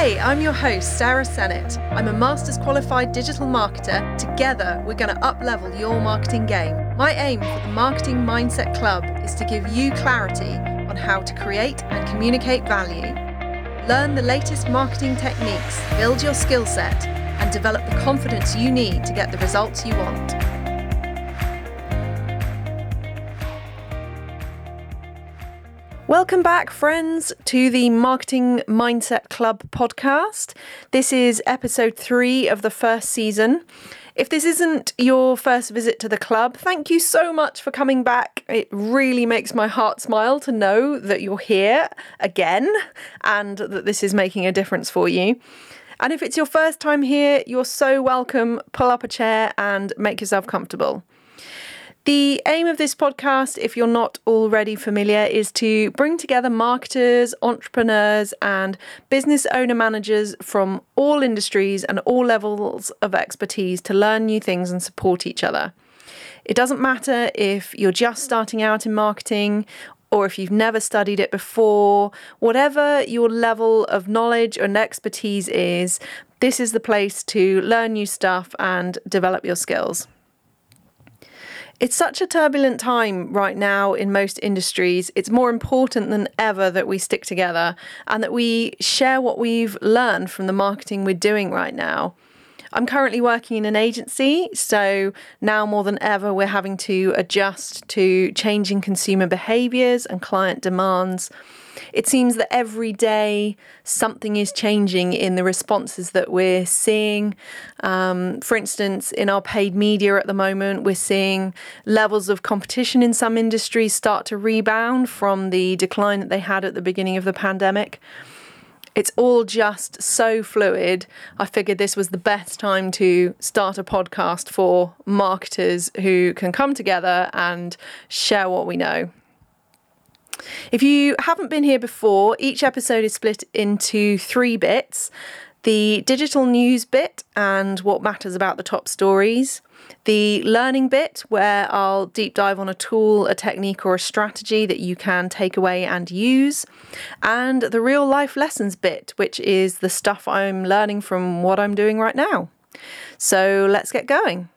Hey, I'm your host, Sarah Sennett. I'm a master's qualified digital marketer. Together, we're going to uplevel your marketing game. My aim for the Marketing Mindset Club is to give you clarity on how to create and communicate value. Learn the latest marketing techniques, build your skill set, and develop the confidence you need to get the results you want. Welcome back, friends, to the Marketing Mindset Club podcast. This is episode three of the first season. If this isn't your first visit to the club, thank you so much for coming back. It really makes my heart smile to know that you're here again and that this is making a difference for you. And if it's your first time here, you're so welcome. Pull up a chair and make yourself comfortable. The aim of this podcast, if you're not already familiar, is to bring together marketers, entrepreneurs, and business owner managers from all industries and all levels of expertise to learn new things and support each other. It doesn't matter if you're just starting out in marketing or if you've never studied it before, whatever your level of knowledge and expertise is, this is the place to learn new stuff and develop your skills. It's such a turbulent time right now in most industries. It's more important than ever that we stick together and that we share what we've learned from the marketing we're doing right now. I'm currently working in an agency, so now more than ever, we're having to adjust to changing consumer behaviours and client demands. It seems that every day something is changing in the responses that we're seeing. Um, for instance, in our paid media at the moment, we're seeing levels of competition in some industries start to rebound from the decline that they had at the beginning of the pandemic it's all just so fluid. I figured this was the best time to start a podcast for marketers who can come together and share what we know. If you haven't been here before, each episode is split into three bits the digital news bit and what matters about the top stories, the learning bit, where I'll deep dive on a tool, a technique, or a strategy that you can take away and use, and the real life lessons bit, which is the stuff I'm learning from what I'm doing right now. So let's get going.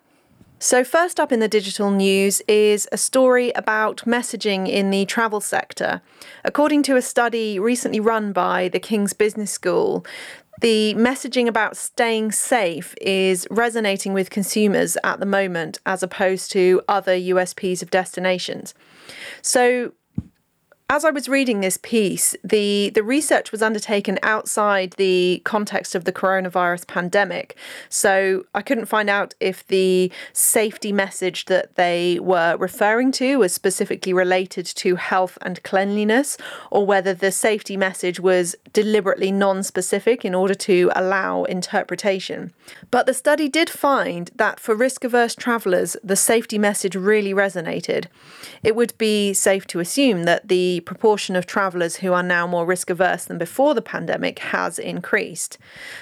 So, first up in the digital news is a story about messaging in the travel sector. According to a study recently run by the King's Business School, the messaging about staying safe is resonating with consumers at the moment as opposed to other USPs of destinations. So, as I was reading this piece, the, the research was undertaken outside the context of the coronavirus pandemic. So I couldn't find out if the safety message that they were referring to was specifically related to health and cleanliness, or whether the safety message was deliberately non specific in order to allow interpretation. But the study did find that for risk averse travellers, the safety message really resonated. It would be safe to assume that the proportion of travellers who are now more risk averse than before the pandemic has increased.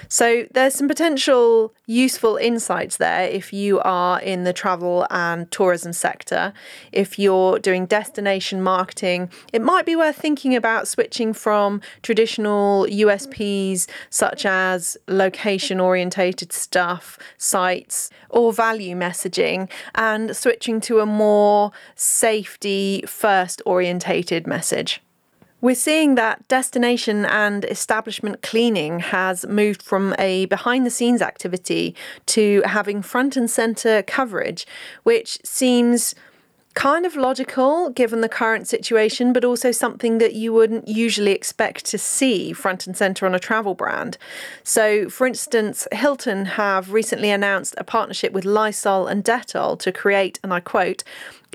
So there's some potential useful insights there if you are in the travel and tourism sector. If you're doing destination marketing, it might be worth thinking about switching from traditional USPs such as location orientated stuff, sites, or value messaging and switching to a more safety first orientated message message. We're seeing that destination and establishment cleaning has moved from a behind the scenes activity to having front and centre coverage, which seems kind of logical given the current situation, but also something that you wouldn't usually expect to see front and center on a travel brand. So, for instance, Hilton have recently announced a partnership with Lysol and Dettol to create, and I quote,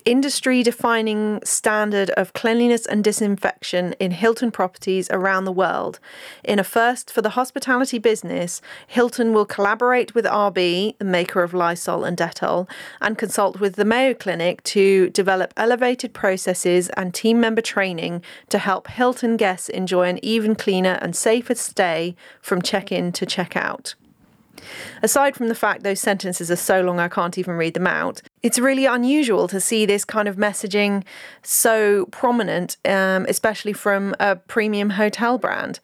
industry defining standard of cleanliness and disinfection in Hilton properties around the world. In a first for the hospitality business, Hilton will collaborate with RB, the maker of Lysol and Dettol, and consult with the Mayo Clinic to develop elevated processes and team member training to help Hilton guests enjoy an even cleaner and safer stay from check in to check out. Aside from the fact those sentences are so long I can't even read them out, it's really unusual to see this kind of messaging so prominent, um, especially from a premium hotel brand.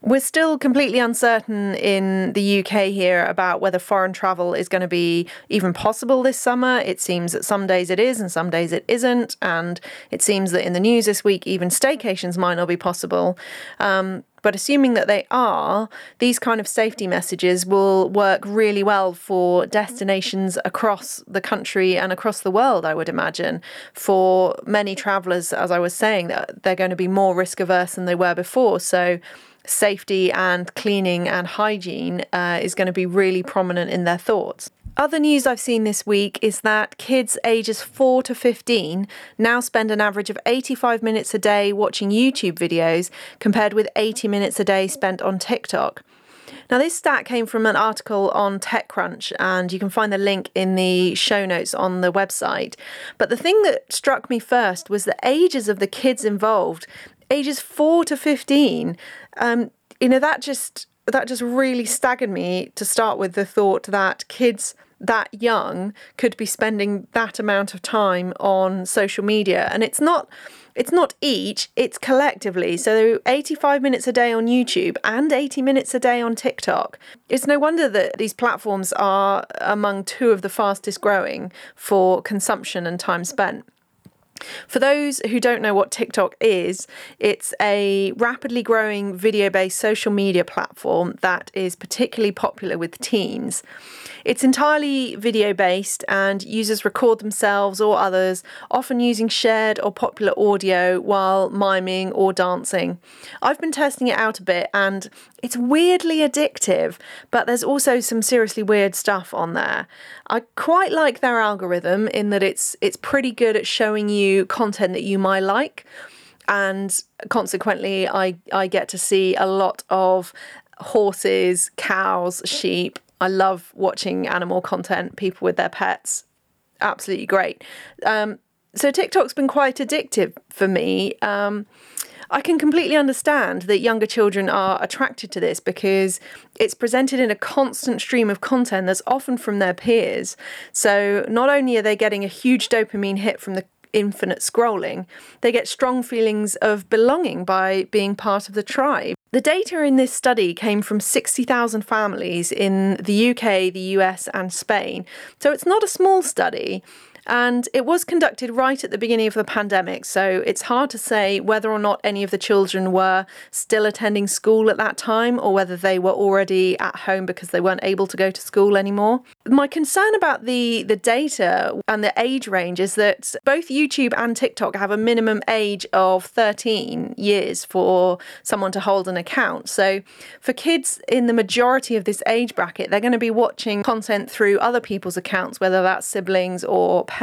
We're still completely uncertain in the UK here about whether foreign travel is going to be even possible this summer. It seems that some days it is and some days it isn't. And it seems that in the news this week, even staycations might not be possible. Um, but assuming that they are, these kind of safety messages will work really well for destinations across the country and across the world, I would imagine. For many travellers, as I was saying, that they're going to be more risk averse than they were before. So safety and cleaning and hygiene uh, is going to be really prominent in their thoughts. Other news I've seen this week is that kids ages 4 to 15 now spend an average of 85 minutes a day watching YouTube videos compared with 80 minutes a day spent on TikTok. Now, this stat came from an article on TechCrunch, and you can find the link in the show notes on the website. But the thing that struck me first was the ages of the kids involved ages 4 to 15 um, you know that just that just really staggered me to start with the thought that kids that young could be spending that amount of time on social media. And it's not it's not each it's collectively. So 85 minutes a day on youtube and 80 minutes a day on tiktok. It's no wonder that these platforms are among two of the fastest growing for consumption and time spent. For those who don't know what TikTok is, it's a rapidly growing video based social media platform that is particularly popular with teens. It's entirely video based, and users record themselves or others, often using shared or popular audio while miming or dancing. I've been testing it out a bit, and it's weirdly addictive, but there's also some seriously weird stuff on there. I quite like their algorithm in that it's it's pretty good at showing you content that you might like and consequently I I get to see a lot of horses, cows, sheep. I love watching animal content, people with their pets. Absolutely great. Um, so TikTok's been quite addictive for me. Um, I can completely understand that younger children are attracted to this because it's presented in a constant stream of content that's often from their peers. So not only are they getting a huge dopamine hit from the infinite scrolling, they get strong feelings of belonging by being part of the tribe. The data in this study came from 60,000 families in the UK, the US, and Spain. So it's not a small study. And it was conducted right at the beginning of the pandemic, so it's hard to say whether or not any of the children were still attending school at that time or whether they were already at home because they weren't able to go to school anymore. My concern about the, the data and the age range is that both YouTube and TikTok have a minimum age of 13 years for someone to hold an account. So for kids in the majority of this age bracket, they're going to be watching content through other people's accounts, whether that's siblings or parents.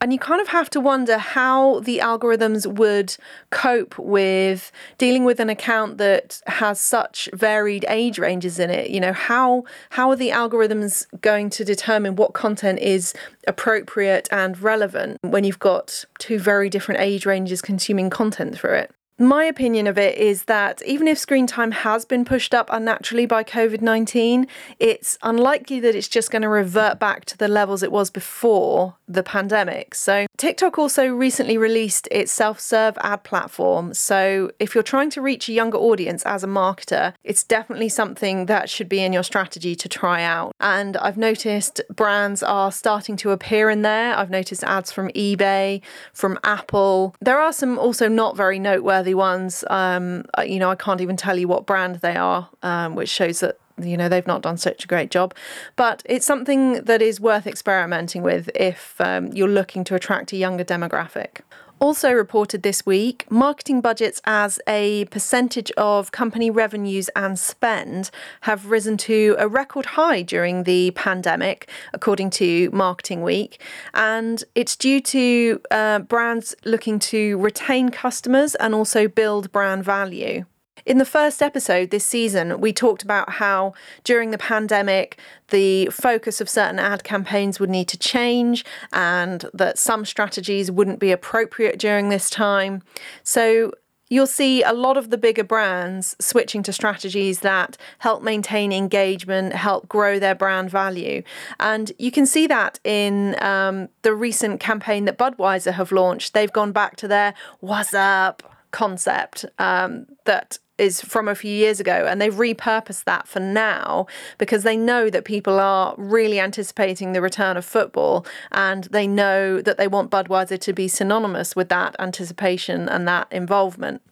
And you kind of have to wonder how the algorithms would cope with dealing with an account that has such varied age ranges in it. You know, how how are the algorithms going to determine what content is appropriate and relevant when you've got two very different age ranges consuming content through it? My opinion of it is that even if screen time has been pushed up unnaturally by COVID 19, it's unlikely that it's just going to revert back to the levels it was before the pandemic. So, TikTok also recently released its self serve ad platform. So, if you're trying to reach a younger audience as a marketer, it's definitely something that should be in your strategy to try out. And I've noticed brands are starting to appear in there. I've noticed ads from eBay, from Apple. There are some also not very noteworthy ones. Um, you know, I can't even tell you what brand they are, um, which shows that you know they've not done such a great job but it's something that is worth experimenting with if um, you're looking to attract a younger demographic also reported this week, marketing budgets as a percentage of company revenues and spend have risen to a record high during the pandemic, according to Marketing Week. And it's due to uh, brands looking to retain customers and also build brand value. In the first episode this season, we talked about how during the pandemic, the focus of certain ad campaigns would need to change and that some strategies wouldn't be appropriate during this time. So, you'll see a lot of the bigger brands switching to strategies that help maintain engagement, help grow their brand value. And you can see that in um, the recent campaign that Budweiser have launched. They've gone back to their what's up concept um, that is from a few years ago, and they've repurposed that for now because they know that people are really anticipating the return of football, and they know that they want Budweiser to be synonymous with that anticipation and that involvement.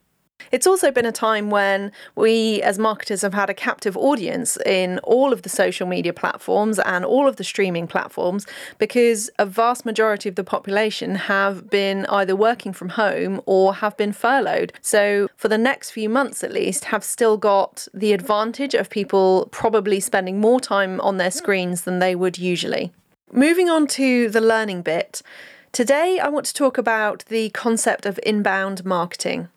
It's also been a time when we, as marketers, have had a captive audience in all of the social media platforms and all of the streaming platforms because a vast majority of the population have been either working from home or have been furloughed. So, for the next few months at least, have still got the advantage of people probably spending more time on their screens than they would usually. Moving on to the learning bit. Today, I want to talk about the concept of inbound marketing.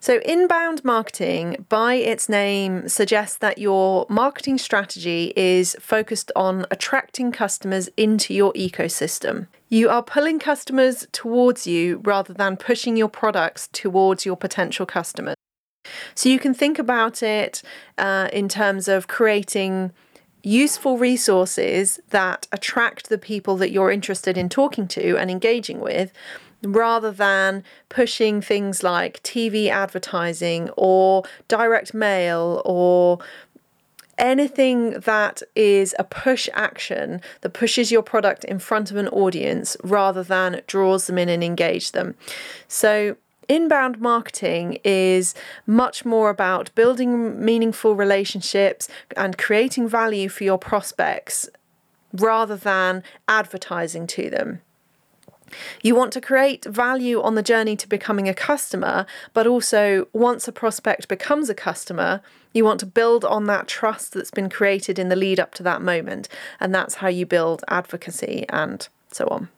So, inbound marketing, by its name, suggests that your marketing strategy is focused on attracting customers into your ecosystem. You are pulling customers towards you rather than pushing your products towards your potential customers. So, you can think about it uh, in terms of creating useful resources that attract the people that you're interested in talking to and engaging with rather than pushing things like TV advertising or direct mail or anything that is a push action that pushes your product in front of an audience rather than draws them in and engage them. So inbound marketing is much more about building meaningful relationships and creating value for your prospects rather than advertising to them. You want to create value on the journey to becoming a customer, but also once a prospect becomes a customer, you want to build on that trust that's been created in the lead up to that moment. And that's how you build advocacy and so on.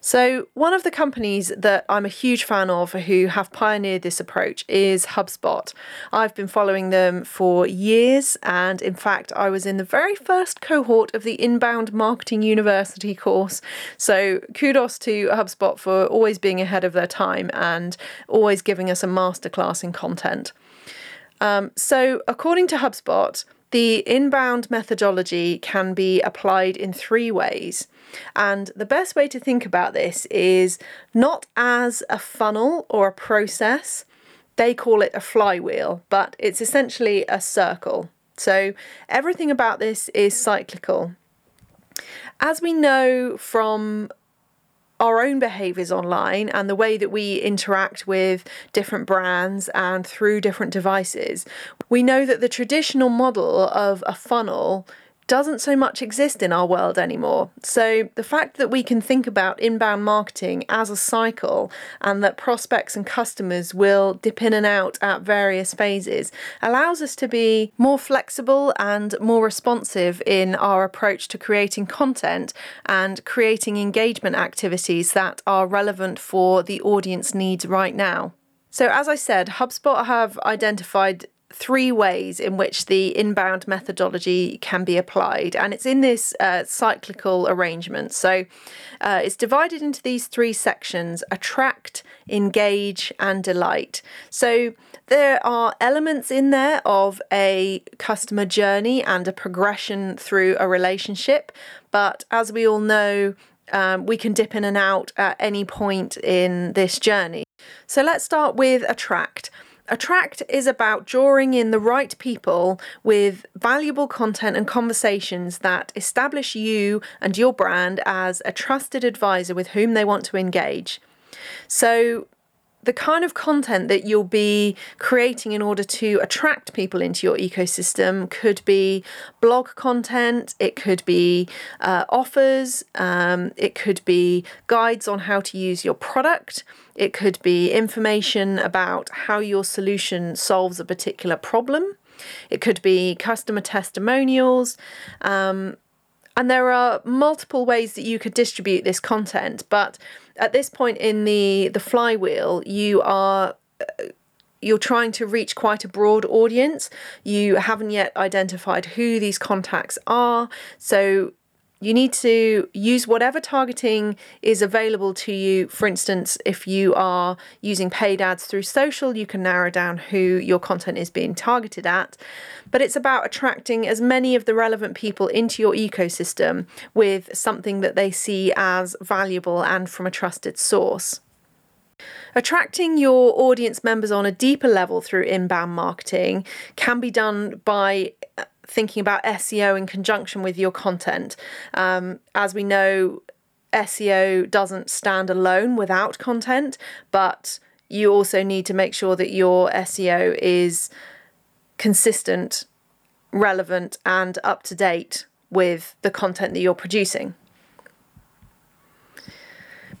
So, one of the companies that I'm a huge fan of who have pioneered this approach is HubSpot. I've been following them for years, and in fact, I was in the very first cohort of the Inbound Marketing University course. So, kudos to HubSpot for always being ahead of their time and always giving us a masterclass in content. Um, so, according to HubSpot, the inbound methodology can be applied in three ways. And the best way to think about this is not as a funnel or a process, they call it a flywheel, but it's essentially a circle. So everything about this is cyclical. As we know from our own behaviors online and the way that we interact with different brands and through different devices, we know that the traditional model of a funnel doesn't so much exist in our world anymore. So, the fact that we can think about inbound marketing as a cycle and that prospects and customers will dip in and out at various phases allows us to be more flexible and more responsive in our approach to creating content and creating engagement activities that are relevant for the audience needs right now. So, as I said, HubSpot have identified three ways in which the inbound methodology can be applied, and it's in this uh, cyclical arrangement. So uh, it's divided into these three sections attract, engage, and delight. So there are elements in there of a customer journey and a progression through a relationship, but as we all know, um, we can dip in and out at any point in this journey. So let's start with attract. Attract is about drawing in the right people with valuable content and conversations that establish you and your brand as a trusted advisor with whom they want to engage. So, the kind of content that you'll be creating in order to attract people into your ecosystem could be blog content, it could be uh, offers, um, it could be guides on how to use your product, it could be information about how your solution solves a particular problem. It could be customer testimonials. Um, and there are multiple ways that you could distribute this content, but at this point in the the flywheel, you are uh, you're trying to reach quite a broad audience. You haven't yet identified who these contacts are, so you need to use whatever targeting is available to you. For instance, if you are using paid ads through social, you can narrow down who your content is being targeted at. But it's about attracting as many of the relevant people into your ecosystem with something that they see as valuable and from a trusted source. Attracting your audience members on a deeper level through inbound marketing can be done by thinking about SEO in conjunction with your content. Um, as we know, SEO doesn't stand alone without content, but you also need to make sure that your SEO is consistent, relevant, and up to date with the content that you're producing.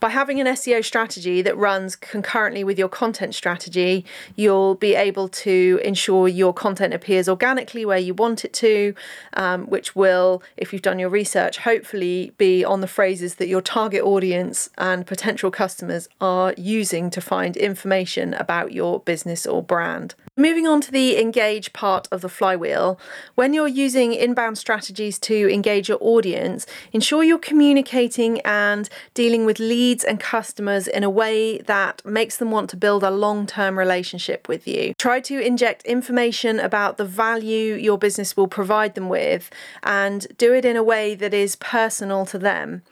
By having an SEO strategy that runs concurrently with your content strategy, you'll be able to ensure your content appears organically where you want it to, um, which will, if you've done your research, hopefully be on the phrases that your target audience and potential customers are using to find information about your business or brand. Moving on to the engage part of the flywheel, when you're using inbound strategies to engage your audience, ensure you're communicating and dealing with leads and customers in a way that makes them want to build a long term relationship with you. Try to inject information about the value your business will provide them with and do it in a way that is personal to them.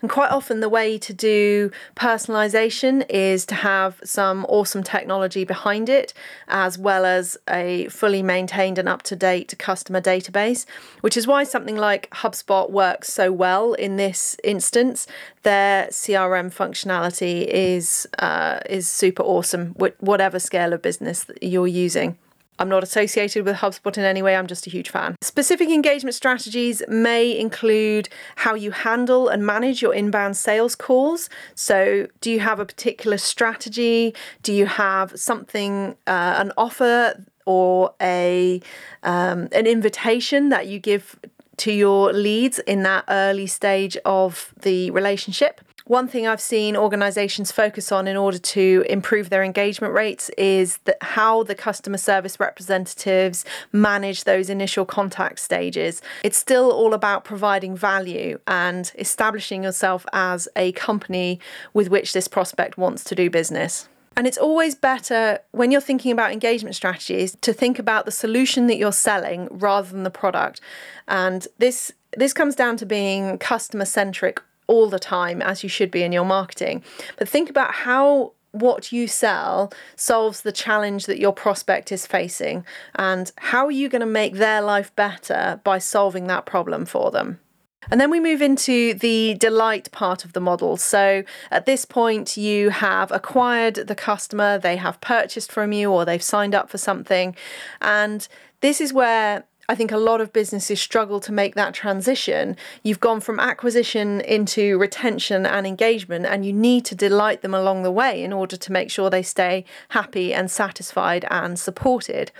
And quite often, the way to do personalization is to have some awesome technology behind it, as well as a fully maintained and up to date customer database, which is why something like HubSpot works so well in this instance. Their CRM functionality is uh, is super awesome, whatever scale of business you're using. I'm not associated with HubSpot in any way, I'm just a huge fan. Specific engagement strategies may include how you handle and manage your inbound sales calls. So, do you have a particular strategy? Do you have something, uh, an offer or a um, an invitation that you give to your leads in that early stage of the relationship? One thing I've seen organizations focus on in order to improve their engagement rates is that how the customer service representatives manage those initial contact stages. It's still all about providing value and establishing yourself as a company with which this prospect wants to do business. And it's always better when you're thinking about engagement strategies to think about the solution that you're selling rather than the product. And this this comes down to being customer centric all the time as you should be in your marketing. But think about how what you sell solves the challenge that your prospect is facing and how are you going to make their life better by solving that problem for them. And then we move into the delight part of the model. So at this point, you have acquired the customer, they have purchased from you, or they've signed up for something. And this is where I think a lot of businesses struggle to make that transition. You've gone from acquisition into retention and engagement, and you need to delight them along the way in order to make sure they stay happy and satisfied and supported.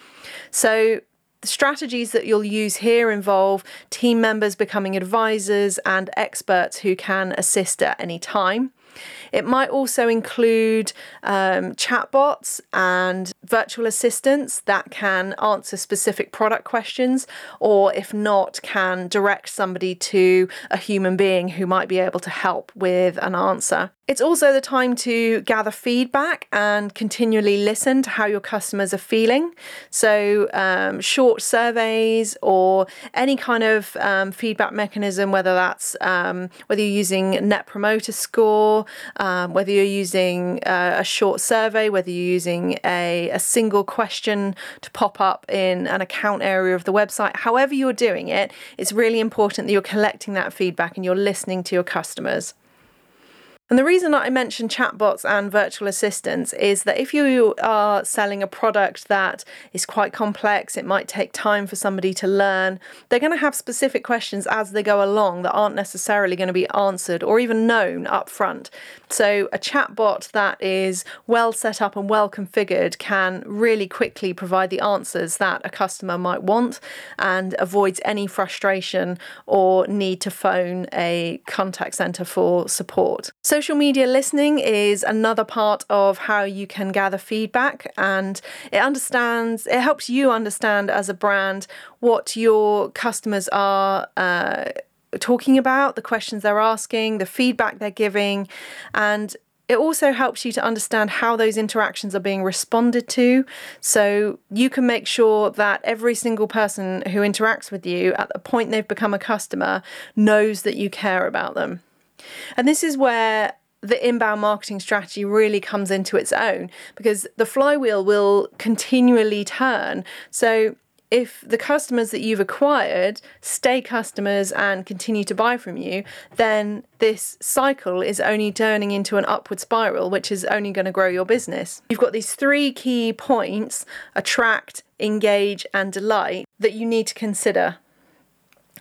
So, the strategies that you'll use here involve team members becoming advisors and experts who can assist at any time. It might also include um, chatbots and virtual assistants that can answer specific product questions, or if not, can direct somebody to a human being who might be able to help with an answer. It's also the time to gather feedback and continually listen to how your customers are feeling. So, um, short surveys or any kind of um, feedback mechanism, whether that's um, whether you're using Net Promoter Score, um, whether you're using uh, a short survey, whether you're using a, a single question to pop up in an account area of the website, however you're doing it, it's really important that you're collecting that feedback and you're listening to your customers. And the reason that I mention chatbots and virtual assistants is that if you are selling a product that is quite complex, it might take time for somebody to learn, they're going to have specific questions as they go along that aren't necessarily going to be answered or even known up front. So, a chatbot that is well set up and well configured can really quickly provide the answers that a customer might want and avoids any frustration or need to phone a contact center for support. So, Social media listening is another part of how you can gather feedback and it understands, it helps you understand as a brand what your customers are. Uh, talking about, the questions they're asking, the feedback they're giving, and it also helps you to understand how those interactions are being responded to. So you can make sure that every single person who interacts with you at the point they've become a customer knows that you care about them. And this is where the inbound marketing strategy really comes into its own because the flywheel will continually turn. So if the customers that you've acquired stay customers and continue to buy from you, then this cycle is only turning into an upward spiral, which is only going to grow your business. You've got these three key points attract, engage, and delight that you need to consider.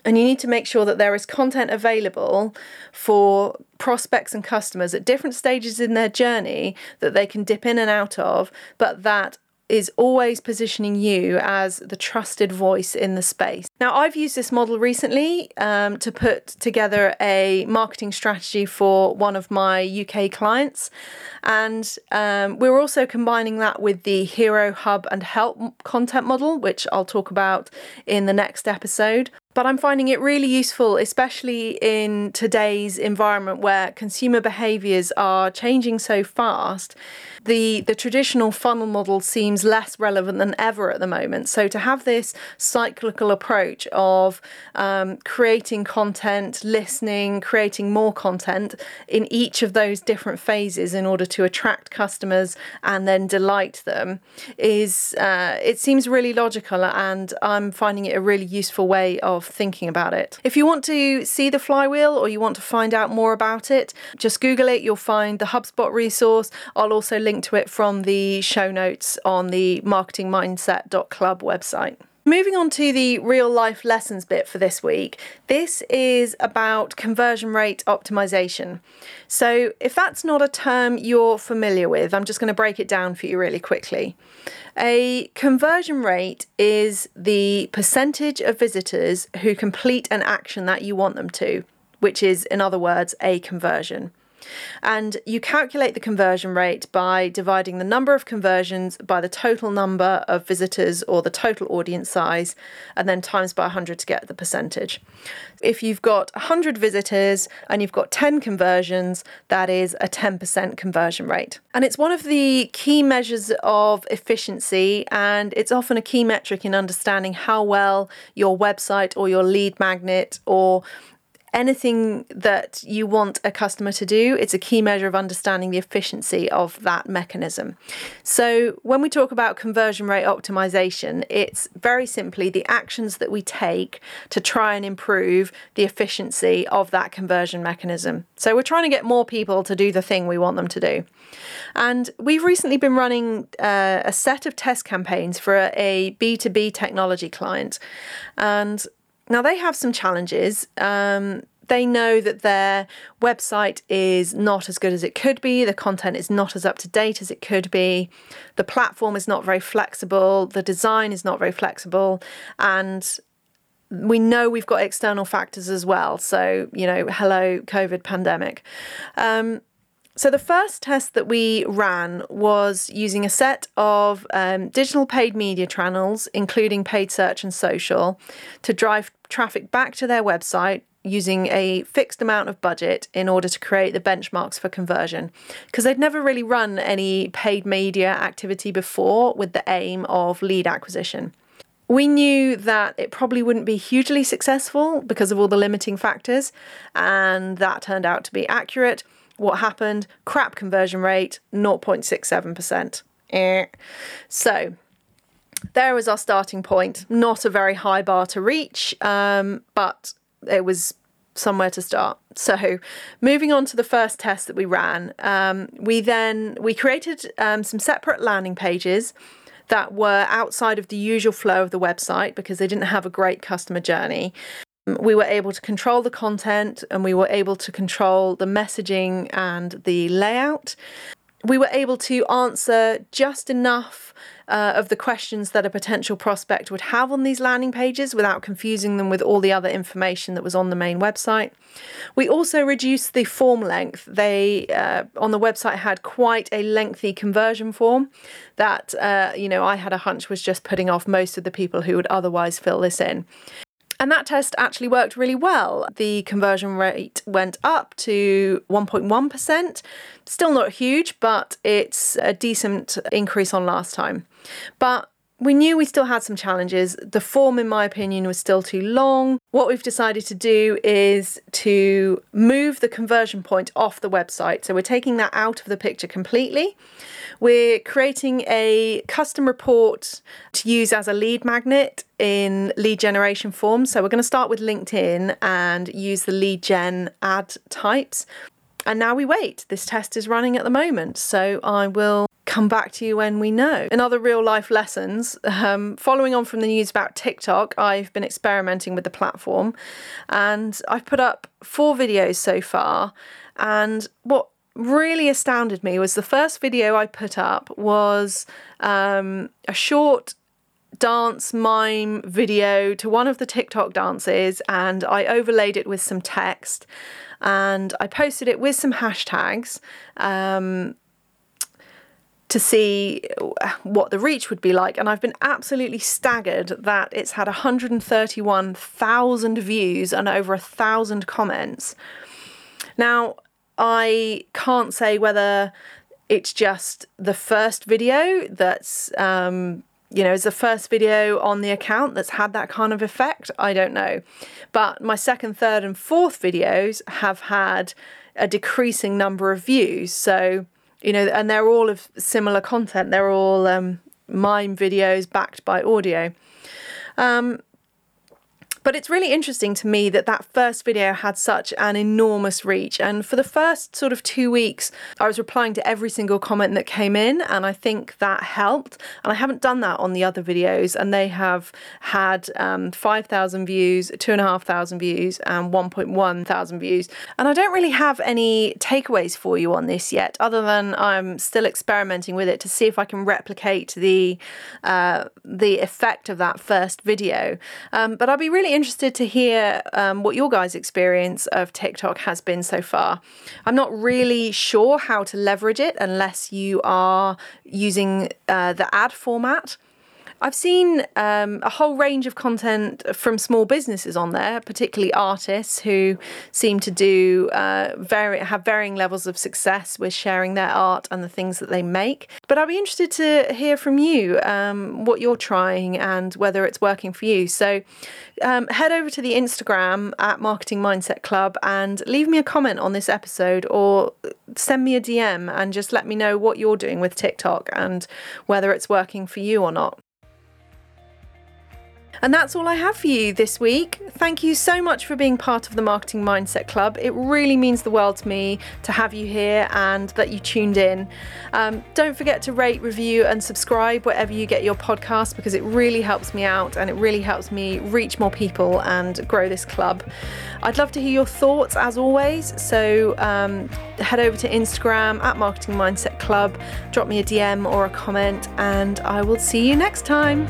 And you need to make sure that there is content available for prospects and customers at different stages in their journey that they can dip in and out of, but that is always positioning you as the trusted voice in the space. Now, I've used this model recently um, to put together a marketing strategy for one of my UK clients, and um, we're also combining that with the Hero Hub and Help content model, which I'll talk about in the next episode but I'm finding it really useful, especially in today's environment where consumer behaviours are changing so fast. The, the traditional funnel model seems less relevant than ever at the moment. So, to have this cyclical approach of um, creating content, listening, creating more content in each of those different phases in order to attract customers and then delight them is, uh, it seems really logical. And I'm finding it a really useful way of thinking about it. If you want to see the flywheel or you want to find out more about it, just Google it. You'll find the HubSpot resource. I'll also link to it from the show notes on the marketingmindset.club website. Moving on to the real life lessons bit for this week, this is about conversion rate optimization. So, if that's not a term you're familiar with, I'm just going to break it down for you really quickly. A conversion rate is the percentage of visitors who complete an action that you want them to, which is, in other words, a conversion. And you calculate the conversion rate by dividing the number of conversions by the total number of visitors or the total audience size, and then times by 100 to get the percentage. If you've got 100 visitors and you've got 10 conversions, that is a 10% conversion rate. And it's one of the key measures of efficiency, and it's often a key metric in understanding how well your website or your lead magnet or anything that you want a customer to do, it's a key measure of understanding the efficiency of that mechanism. So, when we talk about conversion rate optimization, it's very simply the actions that we take to try and improve the efficiency of that conversion mechanism. So, we're trying to get more people to do the thing we want them to do. And we've recently been running uh, a set of test campaigns for a a B2B technology client. And now, they have some challenges. Um, they know that their website is not as good as it could be, the content is not as up to date as it could be, the platform is not very flexible, the design is not very flexible, and we know we've got external factors as well. So, you know, hello, COVID pandemic. Um, so, the first test that we ran was using a set of um, digital paid media channels, including paid search and social, to drive traffic back to their website using a fixed amount of budget in order to create the benchmarks for conversion. Because they'd never really run any paid media activity before with the aim of lead acquisition. We knew that it probably wouldn't be hugely successful because of all the limiting factors, and that turned out to be accurate. What happened? Crap conversion rate, 0.67%. Eh. So there was our starting point. Not a very high bar to reach, um, but it was somewhere to start. So, moving on to the first test that we ran, um, we then we created um, some separate landing pages that were outside of the usual flow of the website because they didn't have a great customer journey we were able to control the content and we were able to control the messaging and the layout. We were able to answer just enough uh, of the questions that a potential prospect would have on these landing pages without confusing them with all the other information that was on the main website. We also reduced the form length. They uh, on the website had quite a lengthy conversion form that uh, you know I had a hunch was just putting off most of the people who would otherwise fill this in. And that test actually worked really well. The conversion rate went up to 1.1%. Still not huge, but it's a decent increase on last time. But we knew we still had some challenges. The form, in my opinion, was still too long. What we've decided to do is to move the conversion point off the website. So we're taking that out of the picture completely. We're creating a custom report to use as a lead magnet in lead generation forms. So we're going to start with LinkedIn and use the lead gen ad types. And now we wait. This test is running at the moment. So I will come back to you when we know. In other real life lessons, um, following on from the news about TikTok, I've been experimenting with the platform and I've put up four videos so far. And what really astounded me was the first video I put up was um, a short dance mime video to one of the TikTok dances and I overlaid it with some text and I posted it with some hashtags. Um, to see what the reach would be like. And I've been absolutely staggered that it's had 131,000 views and over a thousand comments. Now, I can't say whether it's just the first video that's, um, you know, is the first video on the account that's had that kind of effect. I don't know. But my second, third, and fourth videos have had a decreasing number of views. So, you know, and they're all of similar content. They're all um, mime videos backed by audio. Um, but it's really interesting to me that that first video had such an enormous reach. And for the first sort of two weeks, I was replying to every single comment that came in, and I think that helped. And I haven't done that on the other videos, and they have had um, 5,000 views, 2,500 views, and 1.1 thousand views. And I don't really have any takeaways for you on this yet, other than I'm still experimenting with it to see if I can replicate the uh, the effect of that first video. Um, but I'll be really interested to hear um, what your guys' experience of TikTok has been so far. I'm not really sure how to leverage it unless you are using uh, the ad format. I've seen um, a whole range of content from small businesses on there, particularly artists who seem to do uh, vary, have varying levels of success with sharing their art and the things that they make. But I'd be interested to hear from you um, what you're trying and whether it's working for you. So um, head over to the Instagram at Marketing Mindset Club and leave me a comment on this episode or send me a DM and just let me know what you're doing with TikTok and whether it's working for you or not. And that's all I have for you this week. Thank you so much for being part of the Marketing Mindset Club. It really means the world to me to have you here and that you tuned in. Um, don't forget to rate, review, and subscribe wherever you get your podcast because it really helps me out and it really helps me reach more people and grow this club. I'd love to hear your thoughts as always. So um, head over to Instagram at Marketing Mindset Club, drop me a DM or a comment, and I will see you next time.